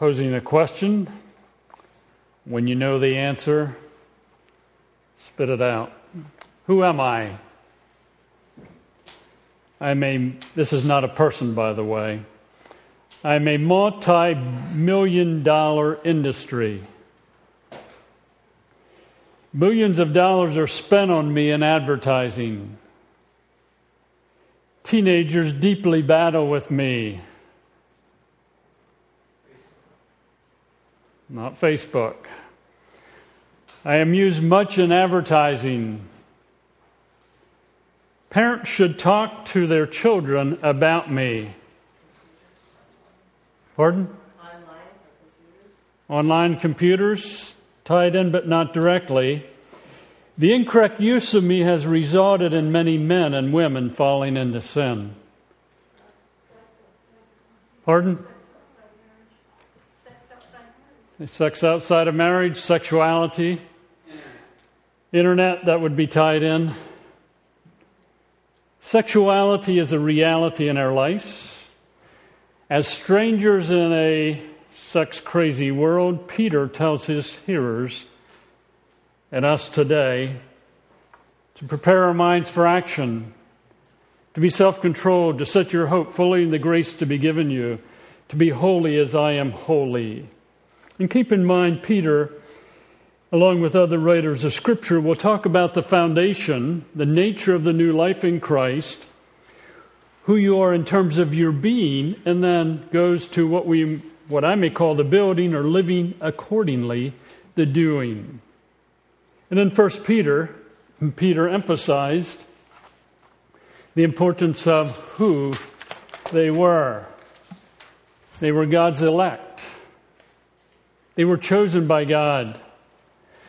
posing a question. When you know the answer, spit it out. Who am I? I'm a, this is not a person, by the way. I'm a multi million dollar industry. Millions of dollars are spent on me in advertising. Teenagers deeply battle with me. Not Facebook. I am used much in advertising. Parents should talk to their children about me. Pardon? Online computers. Online computers, tied in but not directly. The incorrect use of me has resulted in many men and women falling into sin. Pardon? Sex outside of marriage, sexuality, internet, that would be tied in. Sexuality is a reality in our lives. As strangers in a sex crazy world, Peter tells his hearers and us today to prepare our minds for action, to be self controlled, to set your hope fully in the grace to be given you, to be holy as I am holy. And keep in mind, Peter, along with other writers of Scripture, will talk about the foundation, the nature of the new life in Christ, who you are in terms of your being, and then goes to what we what I may call the building or living accordingly, the doing. And in First Peter, Peter emphasized the importance of who they were. They were God's elect. They were chosen by God.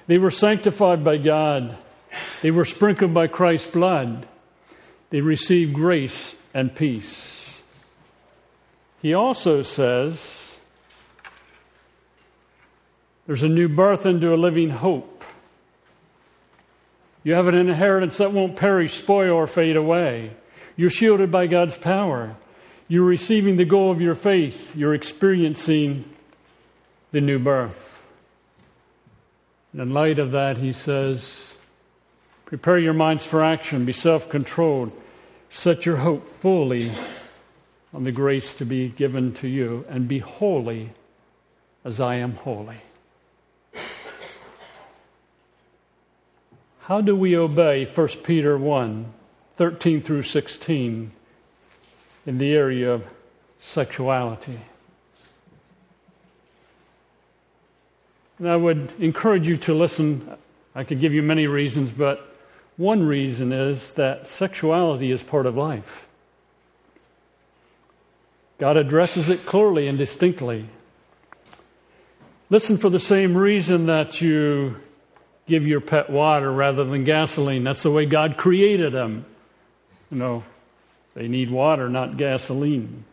They were sanctified by God. They were sprinkled by Christ's blood. They received grace and peace. He also says there's a new birth into a living hope. You have an inheritance that won't perish, spoil, or fade away. You're shielded by God's power. You're receiving the goal of your faith. You're experiencing the new birth. And in light of that, he says, prepare your minds for action, be self controlled, set your hope fully on the grace to be given to you, and be holy as I am holy. How do we obey 1 Peter 1 13 through 16 in the area of sexuality? And I would encourage you to listen. I could give you many reasons, but one reason is that sexuality is part of life. God addresses it clearly and distinctly. Listen for the same reason that you give your pet water rather than gasoline. That's the way God created them. You know, they need water, not gasoline.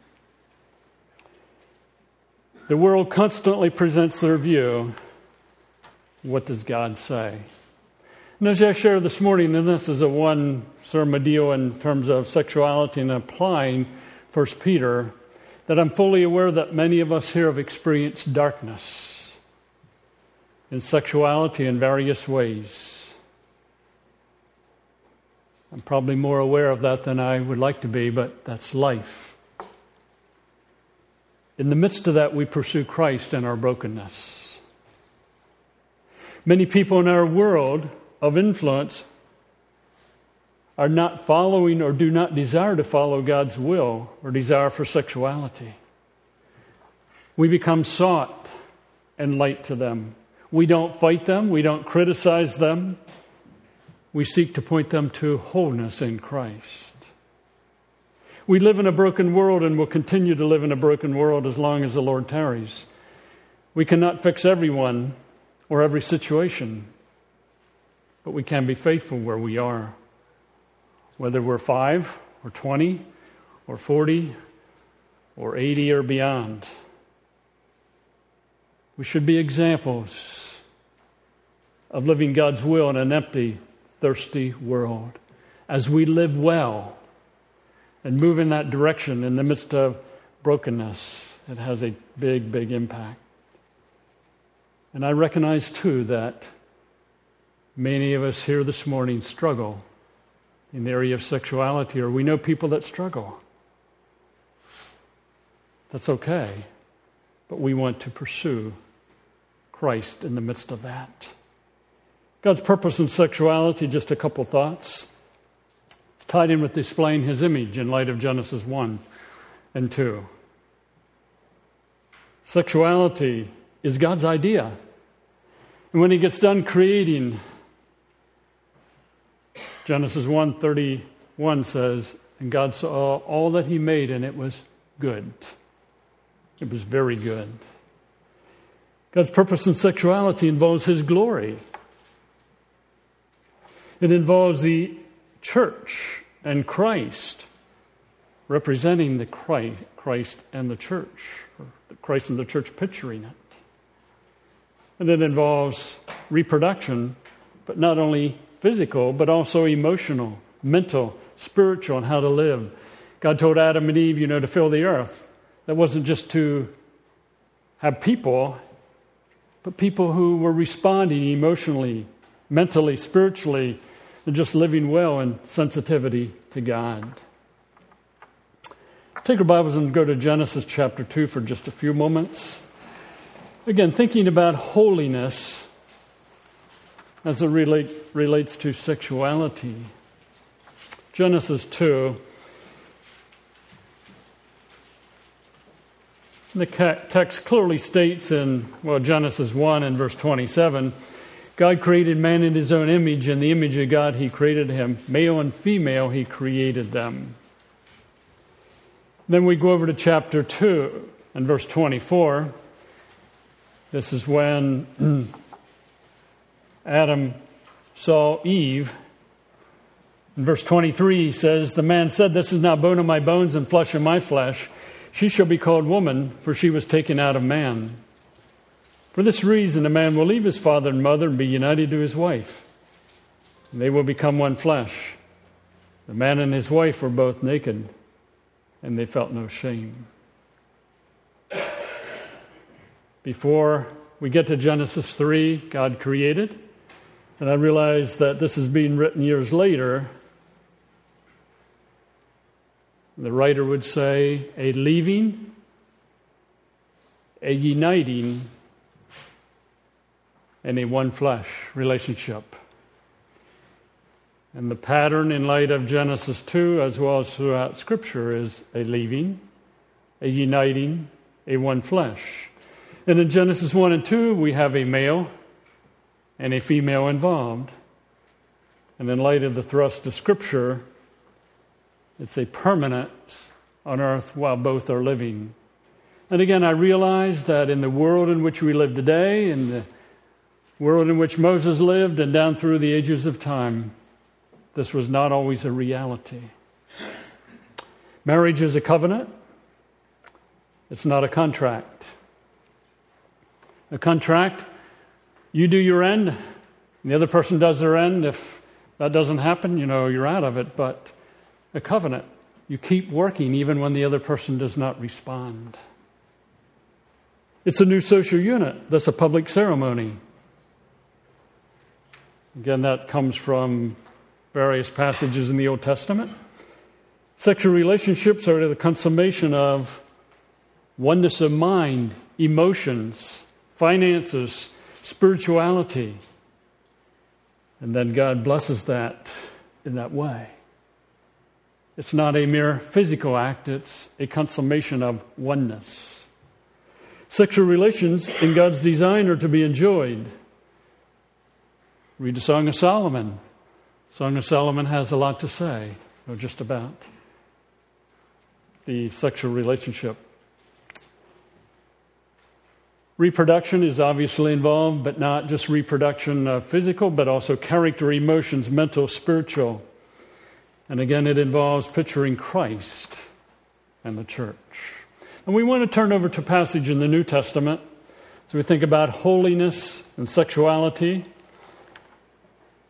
The world constantly presents their view. What does God say? And as I shared this morning, and this is a one sermon deal in terms of sexuality and applying First Peter, that I'm fully aware that many of us here have experienced darkness in sexuality in various ways. I'm probably more aware of that than I would like to be, but that's life. In the midst of that, we pursue Christ and our brokenness. Many people in our world of influence are not following or do not desire to follow God's will or desire for sexuality. We become sought and light to them. We don't fight them, we don't criticize them. We seek to point them to wholeness in Christ. We live in a broken world and will continue to live in a broken world as long as the Lord tarries. We cannot fix everyone or every situation, but we can be faithful where we are. Whether we're five or 20 or 40 or 80 or beyond. We should be examples of living God's will in an empty, thirsty world. As we live well and move in that direction in the midst of brokenness, it has a big, big impact. And I recognize too that many of us here this morning struggle in the area of sexuality, or we know people that struggle. That's okay. But we want to pursue Christ in the midst of that. God's purpose in sexuality, just a couple thoughts. It's tied in with displaying his image in light of Genesis 1 and 2. Sexuality is God's idea. And when he gets done creating, Genesis 1:31 says, and God saw all that he made and it was good. It was very good. God's purpose in sexuality involves his glory. It involves the church and Christ representing the Christ, Christ and the church, or the Christ and the church picturing it. And it involves reproduction, but not only physical, but also emotional, mental, spiritual, and how to live. God told Adam and Eve, you know, to fill the earth. That wasn't just to have people, but people who were responding emotionally, mentally, spiritually, and just living well in sensitivity to God. Take your Bibles and go to Genesis chapter 2 for just a few moments. Again, thinking about holiness as it relate, relates to sexuality. Genesis 2. The text clearly states in, well, Genesis 1 and verse 27 God created man in his own image. In the image of God, he created him. Male and female, he created them. Then we go over to chapter 2 and verse 24. This is when Adam saw Eve. In verse 23, he says, The man said, This is now bone of my bones and flesh of my flesh. She shall be called woman, for she was taken out of man. For this reason, a man will leave his father and mother and be united to his wife. And they will become one flesh. The man and his wife were both naked and they felt no shame. Before we get to Genesis 3, God created, and I realize that this is being written years later. The writer would say, a leaving, a uniting, and a one flesh relationship. And the pattern in light of Genesis 2, as well as throughout Scripture, is a leaving, a uniting, a one flesh. And in Genesis 1 and 2, we have a male and a female involved. And in light of the thrust of Scripture, it's a permanent on earth while both are living. And again, I realize that in the world in which we live today, in the world in which Moses lived, and down through the ages of time, this was not always a reality. Marriage is a covenant, it's not a contract. A contract, you do your end, the other person does their end. If that doesn't happen, you know, you're out of it. But a covenant, you keep working even when the other person does not respond. It's a new social unit. That's a public ceremony. Again, that comes from various passages in the Old Testament. Sexual relationships are the consummation of oneness of mind, emotions, finances, spirituality. And then God blesses that in that way. It's not a mere physical act, it's a consummation of oneness. Sexual relations in God's design are to be enjoyed. Read the Song of Solomon. Song of Solomon has a lot to say, or just about the sexual relationship. Reproduction is obviously involved, but not just reproduction uh, physical, but also character, emotions, mental, spiritual. And again, it involves picturing Christ and the church. And we want to turn over to a passage in the New Testament. So we think about holiness and sexuality.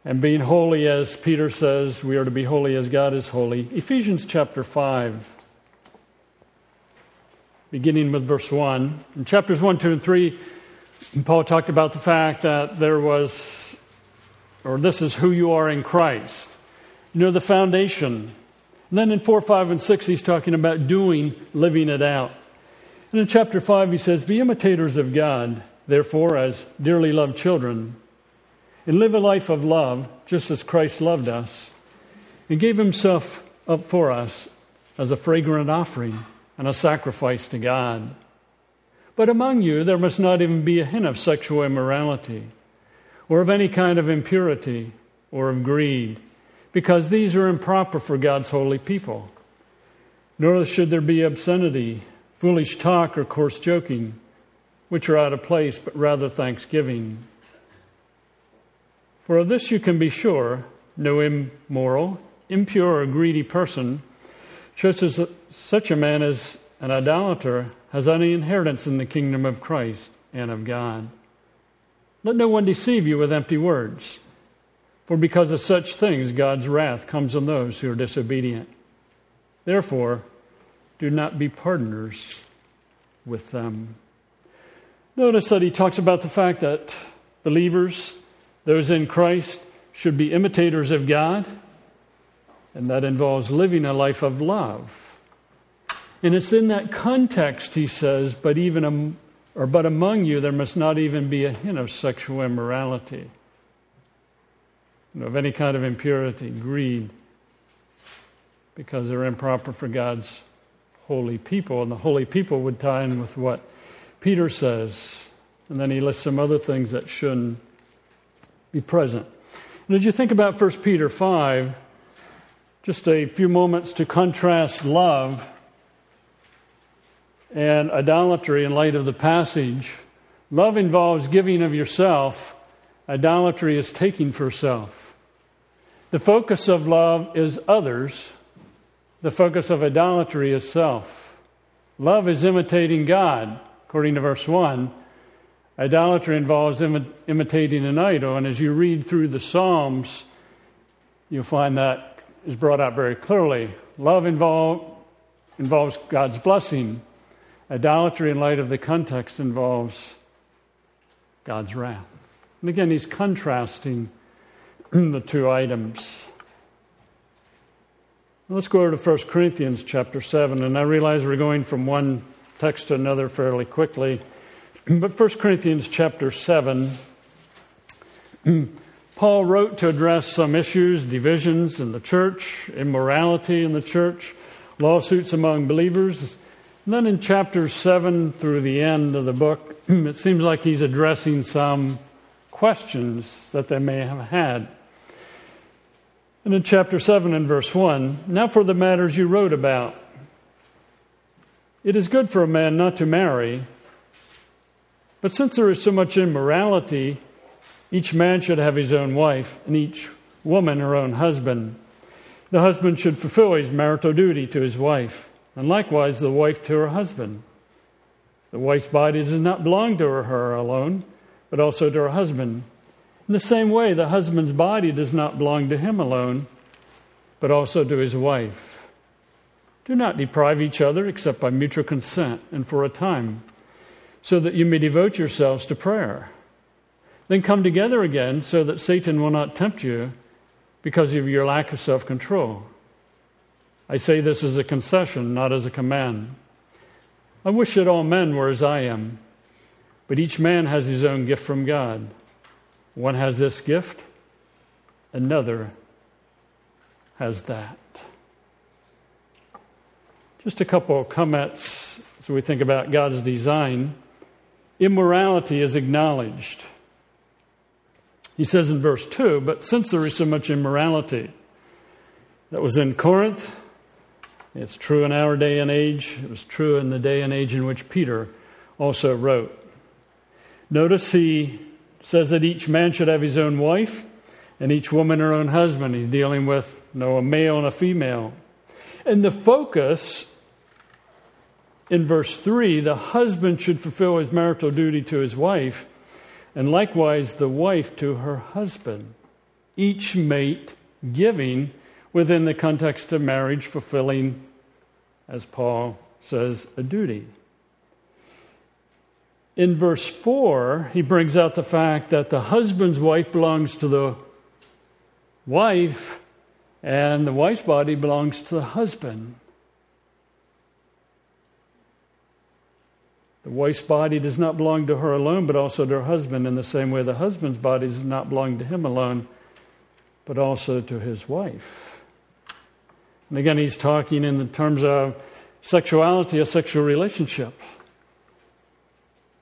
And being holy, as Peter says, we are to be holy as God is holy. Ephesians chapter 5, beginning with verse 1. In chapters 1, 2, and 3, Paul talked about the fact that there was, or this is who you are in Christ. You know, the foundation. And then in 4, 5, and 6, he's talking about doing, living it out. And in chapter 5, he says, Be imitators of God, therefore, as dearly loved children, and live a life of love, just as Christ loved us, and gave himself up for us as a fragrant offering and a sacrifice to God. But among you there must not even be a hint of sexual immorality, or of any kind of impurity, or of greed, because these are improper for God's holy people. Nor should there be obscenity, foolish talk, or coarse joking, which are out of place, but rather thanksgiving. For of this you can be sure no immoral, impure, or greedy person, as such a man as an idolater, has any inheritance in the kingdom of Christ and of God. Let no one deceive you with empty words, for because of such things God's wrath comes on those who are disobedient. Therefore, do not be partners with them. Notice that he talks about the fact that believers, those in Christ, should be imitators of God, and that involves living a life of love. And it's in that context, he says, but even or but among you there must not even be a hint of sexual immorality, of any kind of impurity, greed, because they're improper for God's holy people. And the holy people would tie in with what Peter says. And then he lists some other things that shouldn't be present. And as you think about 1 Peter 5, just a few moments to contrast love and idolatry in light of the passage. Love involves giving of yourself, idolatry is taking for self. The focus of love is others, the focus of idolatry is self. Love is imitating God, according to verse 1. Idolatry involves Im- imitating an idol, and as you read through the Psalms, you'll find that is brought out very clearly. Love involve, involves God's blessing, Idolatry, in light of the context, involves God's wrath. And again, he's contrasting the two items. Let's go over to 1 Corinthians chapter 7. And I realize we're going from one text to another fairly quickly. But 1 Corinthians chapter 7, Paul wrote to address some issues, divisions in the church, immorality in the church, lawsuits among believers. And then in chapter 7 through the end of the book, it seems like he's addressing some questions that they may have had. And in chapter 7 and verse 1, now for the matters you wrote about. It is good for a man not to marry, but since there is so much immorality, each man should have his own wife, and each woman her own husband. The husband should fulfill his marital duty to his wife and likewise the wife to her husband. The wife's body does not belong to her alone, but also to her husband. In the same way, the husband's body does not belong to him alone, but also to his wife. Do not deprive each other except by mutual consent and for a time, so that you may devote yourselves to prayer. Then come together again so that Satan will not tempt you because of your lack of self control. I say this as a concession, not as a command. I wish that all men were as I am, but each man has his own gift from God. One has this gift, another has that. Just a couple of comments as we think about God's design. Immorality is acknowledged. He says in verse 2 But since there is so much immorality that was in Corinth, it's true in our day and age. It was true in the day and age in which Peter also wrote. Notice he says that each man should have his own wife and each woman her own husband. He's dealing with you know, a male and a female. And the focus in verse 3 the husband should fulfill his marital duty to his wife, and likewise the wife to her husband, each mate giving within the context of marriage, fulfilling, as Paul says, a duty. in verse 4, he brings out the fact that the husband's wife belongs to the wife, and the wife's body belongs to the husband. The wife's body does not belong to her alone, but also to her husband, in the same way the husband's body does not belong to him alone, but also to his wife. And again, he's talking in the terms of sexuality, a sexual relationship.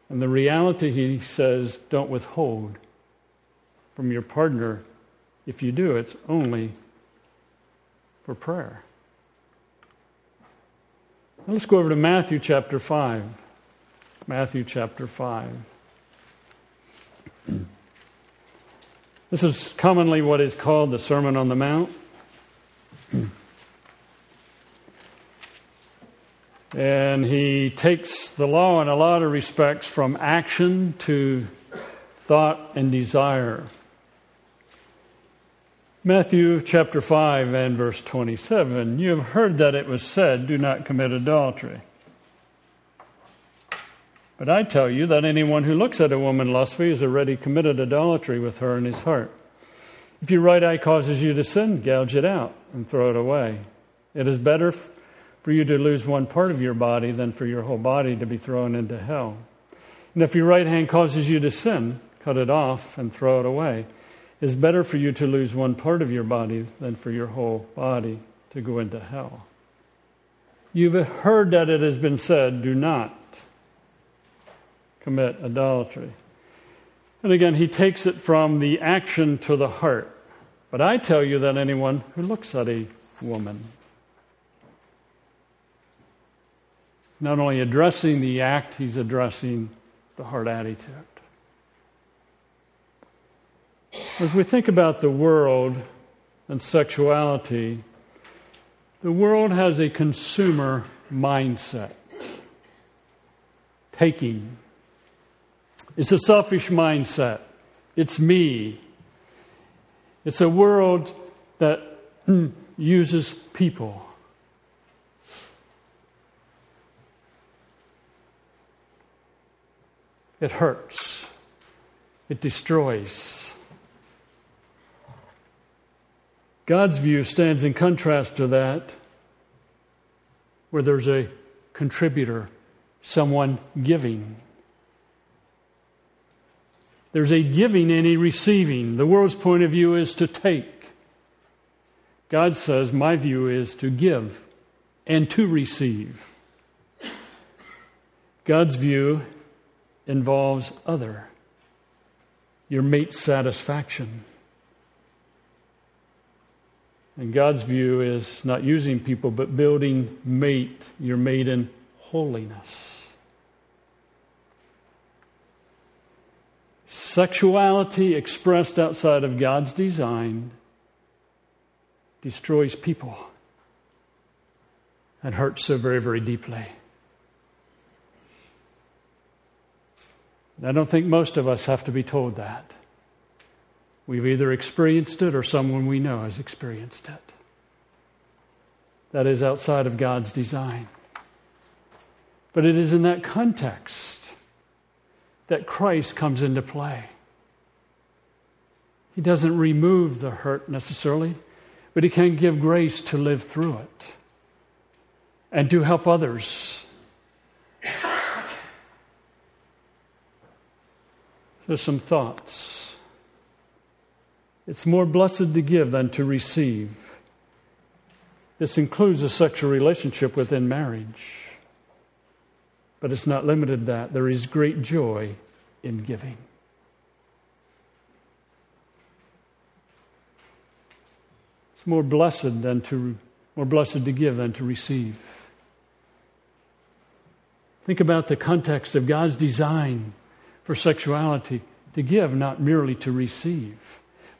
And the reality, he says, don't withhold from your partner. If you do, it's only for prayer. Now let's go over to Matthew chapter 5. Matthew chapter 5. This is commonly what is called the Sermon on the Mount. And he takes the law in a lot of respects from action to thought and desire. Matthew chapter 5 and verse 27 You have heard that it was said, Do not commit adultery. But I tell you that anyone who looks at a woman lustfully has already committed adultery with her in his heart. If your right eye causes you to sin, gouge it out and throw it away. It is better for you to lose one part of your body than for your whole body to be thrown into hell. And if your right hand causes you to sin, cut it off and throw it away. It is better for you to lose one part of your body than for your whole body to go into hell. You've heard that it has been said, do not commit adultery. And again, he takes it from the action to the heart. But I tell you that anyone who looks at a woman not only addressing the act, he's addressing the heart attitude. As we think about the world and sexuality, the world has a consumer mindset. Taking. It's a selfish mindset. It's me. It's a world that uses people. It hurts, it destroys. God's view stands in contrast to that, where there's a contributor, someone giving. There's a giving and a receiving. The world's point of view is to take. God says, My view is to give and to receive. God's view involves other, your mate's satisfaction. And God's view is not using people, but building mate, your mate in holiness. Sexuality expressed outside of God's design destroys people and hurts so very, very deeply. I don't think most of us have to be told that. We've either experienced it or someone we know has experienced it. That is outside of God's design. But it is in that context that Christ comes into play. He doesn't remove the hurt necessarily, but He can give grace to live through it and to help others There's some thoughts. It's more blessed to give than to receive. This includes a sexual relationship within marriage. But it's not limited to that. There is great joy in giving. It's more blessed than to more blessed to give than to receive. Think about the context of God's design for sexuality to give, not merely to receive.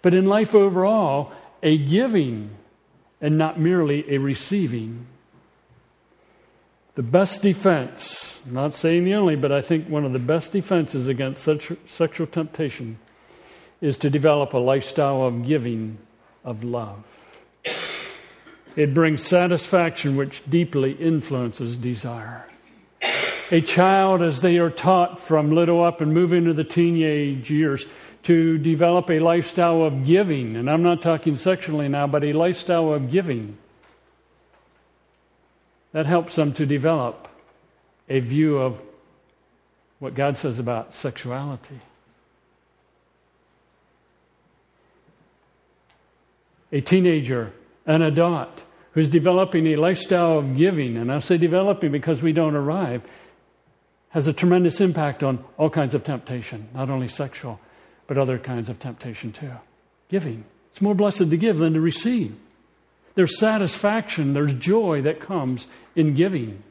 But in life overall, a giving and not merely a receiving. The best defense, I'm not saying the only, but I think one of the best defenses against such, sexual temptation is to develop a lifestyle of giving, of love. It brings satisfaction which deeply influences desire. A child as they are taught from little up and move into the teenage years to develop a lifestyle of giving. And I'm not talking sexually now, but a lifestyle of giving. That helps them to develop a view of what God says about sexuality. A teenager, an adult, who's developing a lifestyle of giving, and I say developing because we don't arrive, has a tremendous impact on all kinds of temptation, not only sexual, but other kinds of temptation too. Giving. It's more blessed to give than to receive. There's satisfaction, there's joy that comes in giving,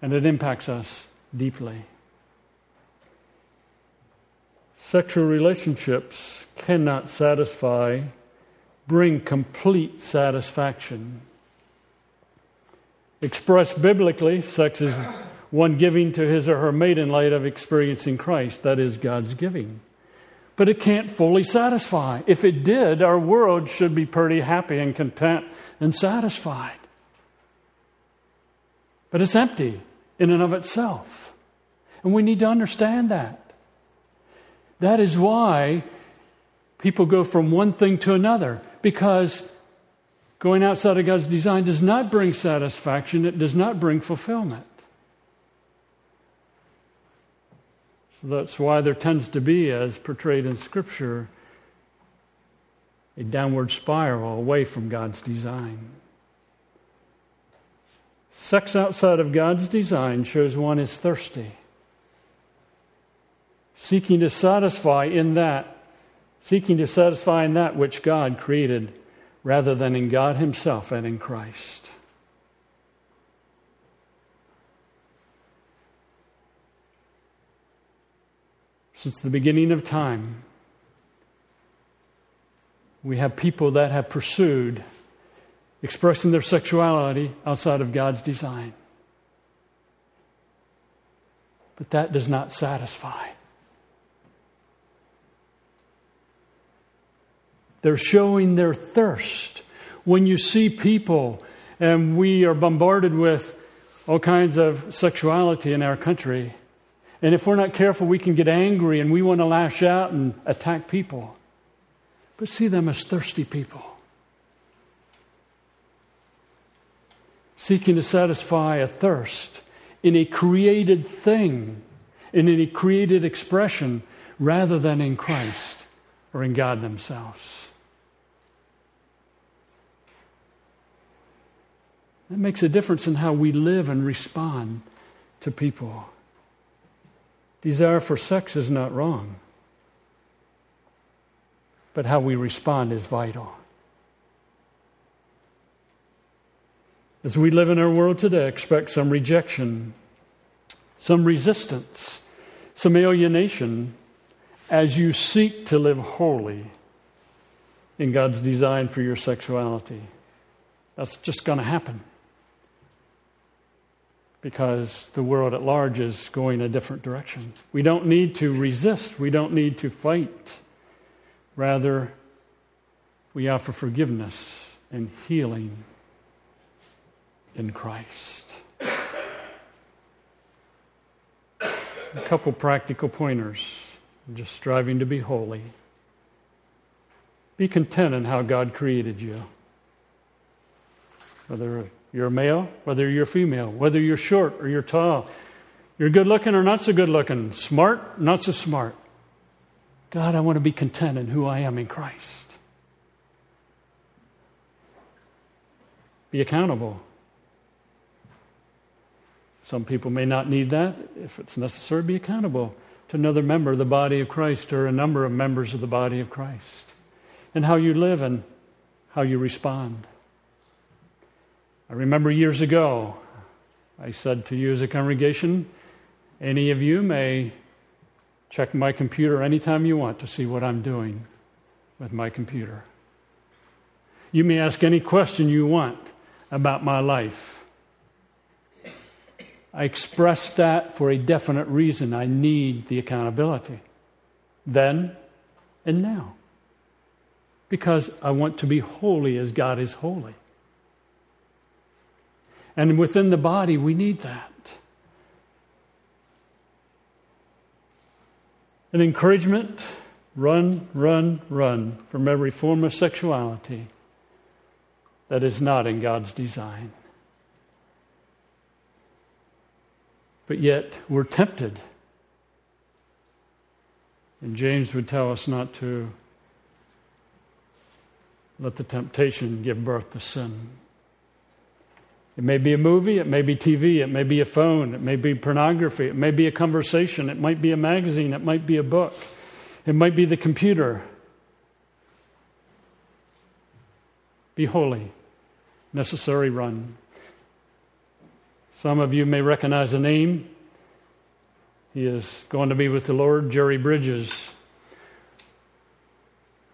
and it impacts us deeply. Sexual relationships cannot satisfy, bring complete satisfaction. Expressed biblically, sex is one giving to his or her mate in light of experiencing Christ. That is God's giving. But it can't fully satisfy. If it did, our world should be pretty happy and content and satisfied. But it's empty in and of itself. And we need to understand that. That is why people go from one thing to another, because going outside of God's design does not bring satisfaction, it does not bring fulfillment. That's why there tends to be, as portrayed in Scripture, a downward spiral away from God's design. Sex outside of God's design shows one is thirsty seeking to satisfy in that, seeking to satisfy in that which God created rather than in God Himself and in Christ. Since the beginning of time, we have people that have pursued expressing their sexuality outside of God's design. But that does not satisfy. They're showing their thirst. When you see people, and we are bombarded with all kinds of sexuality in our country, and if we're not careful, we can get angry and we want to lash out and attack people. But see them as thirsty people. Seeking to satisfy a thirst in a created thing, in any created expression, rather than in Christ or in God themselves. That makes a difference in how we live and respond to people. Desire for sex is not wrong, but how we respond is vital. As we live in our world today, expect some rejection, some resistance, some alienation as you seek to live holy in God's design for your sexuality. That's just going to happen because the world at large is going a different direction. We don't need to resist, we don't need to fight. Rather, we offer forgiveness and healing in Christ. A couple practical pointers. just striving to be holy. Be content in how God created you. Whether you're male, whether you're female, whether you're short or you're tall, you're good looking or not so good looking, smart, not so smart. God, I want to be content in who I am in Christ. Be accountable. Some people may not need that. If it's necessary, be accountable to another member of the body of Christ or a number of members of the body of Christ. And how you live and how you respond. I remember years ago, I said to you as a congregation, any of you may check my computer anytime you want to see what I'm doing with my computer. You may ask any question you want about my life. I expressed that for a definite reason. I need the accountability. Then and now. Because I want to be holy as God is holy. And within the body, we need that. An encouragement run, run, run from every form of sexuality that is not in God's design. But yet, we're tempted. And James would tell us not to let the temptation give birth to sin. It may be a movie, it may be TV, it may be a phone, it may be pornography, it may be a conversation, it might be a magazine, it might be a book, it might be the computer. Be holy, necessary run. Some of you may recognize the name. He is going to be with the Lord, Jerry Bridges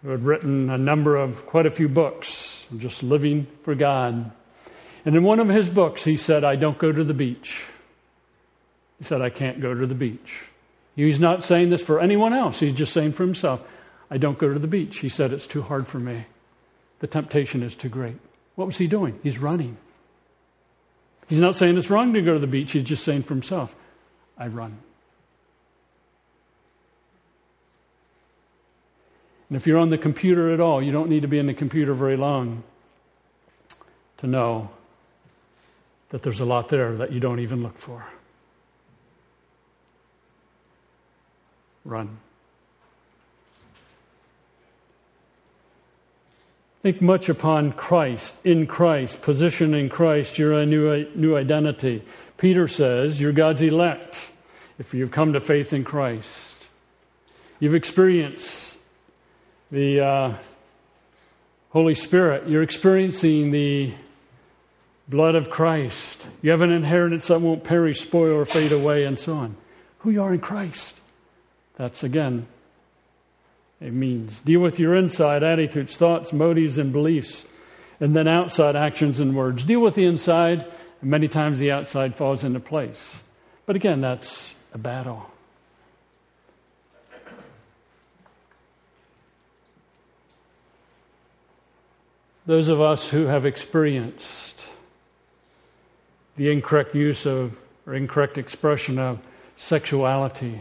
who had written a number of quite a few books, just living for God. And in one of his books, he said, I don't go to the beach. He said, I can't go to the beach. He's not saying this for anyone else, he's just saying for himself, I don't go to the beach. He said, It's too hard for me. The temptation is too great. What was he doing? He's running. He's not saying it's wrong to go to the beach, he's just saying for himself, I run. And if you're on the computer at all, you don't need to be in the computer very long to know that there's a lot there that you don't even look for. Run. Think much upon Christ, in Christ, position in Christ, you're a new, new identity. Peter says you're God's elect if you've come to faith in Christ. You've experienced the uh, Holy Spirit. You're experiencing the blood of Christ. You have an inheritance that won't perish, spoil, or fade away, and so on. Who you are in Christ. That's again, it means. Deal with your inside attitudes, thoughts, motives, and beliefs, and then outside actions and words. Deal with the inside, and many times the outside falls into place. But again, that's a battle. those of us who have experienced the incorrect use of or incorrect expression of sexuality.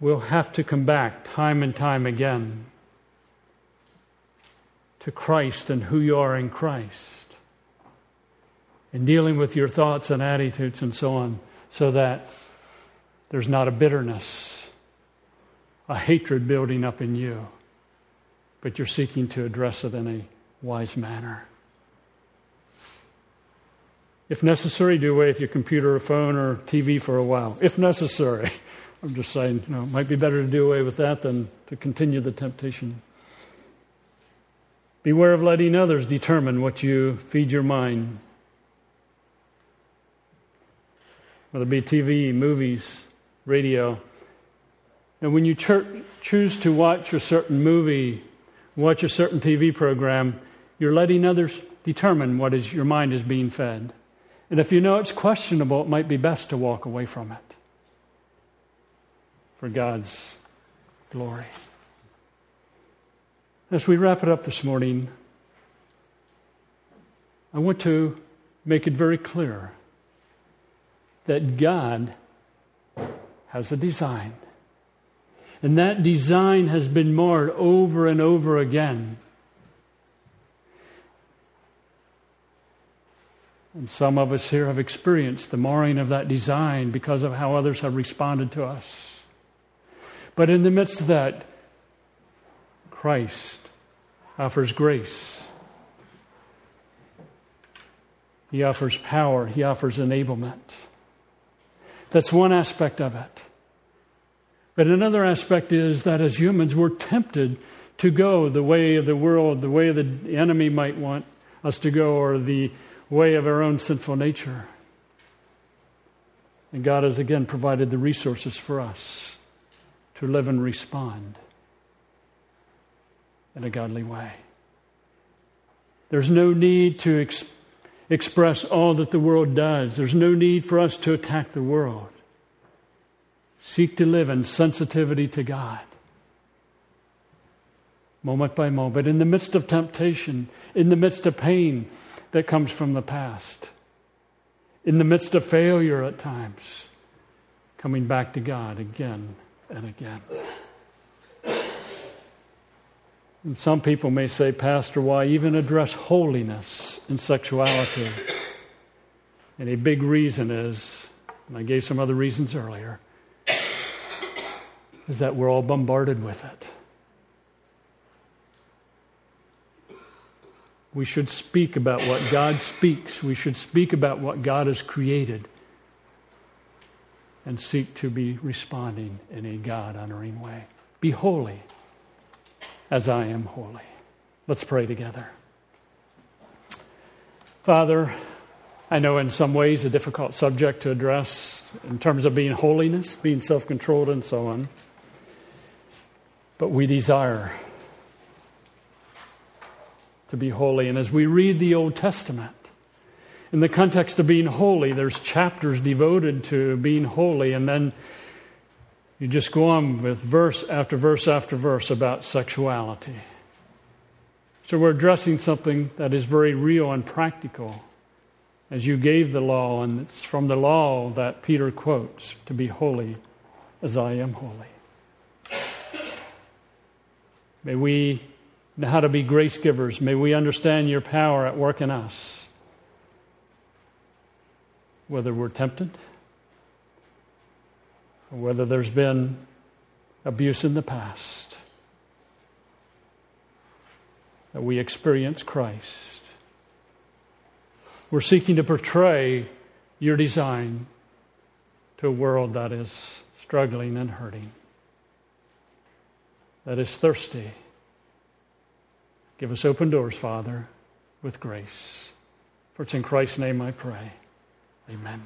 We'll have to come back time and time again to Christ and who you are in Christ, in dealing with your thoughts and attitudes and so on, so that there's not a bitterness a hatred building up in you, but you're seeking to address it in a wise manner. If necessary, do away with your computer or phone or TV for a while. If necessary. I'm just saying, you know, it might be better to do away with that than to continue the temptation. Beware of letting others determine what you feed your mind. Whether it be TV, movies, radio, and when you choose to watch a certain movie, watch a certain TV program, you're letting others determine what is your mind is being fed. And if you know it's questionable, it might be best to walk away from it for God's glory. As we wrap it up this morning, I want to make it very clear that God has a design. And that design has been marred over and over again. And some of us here have experienced the marring of that design because of how others have responded to us. But in the midst of that, Christ offers grace. He offers power. He offers enablement. That's one aspect of it. But another aspect is that as humans, we're tempted to go the way of the world, the way the enemy might want us to go, or the way of our own sinful nature. And God has again provided the resources for us to live and respond in a godly way. There's no need to ex- express all that the world does, there's no need for us to attack the world. Seek to live in sensitivity to God. Moment by moment. In the midst of temptation, in the midst of pain that comes from the past, in the midst of failure at times, coming back to God again and again. And some people may say, Pastor, why even address holiness and sexuality? And a big reason is, and I gave some other reasons earlier, is that we're all bombarded with it. We should speak about what God speaks. We should speak about what God has created and seek to be responding in a God honoring way. Be holy as I am holy. Let's pray together. Father, I know in some ways a difficult subject to address in terms of being holiness, being self controlled, and so on. But we desire to be holy. And as we read the Old Testament, in the context of being holy, there's chapters devoted to being holy, and then you just go on with verse after verse after verse about sexuality. So we're addressing something that is very real and practical. As you gave the law, and it's from the law that Peter quotes to be holy as I am holy. May we how to be grace givers. May we understand your power at work in us. Whether we're tempted, or whether there's been abuse in the past, that we experience Christ. We're seeking to portray your design to a world that is struggling and hurting, that is thirsty Give us open doors, Father, with grace. For it's in Christ's name I pray. Amen.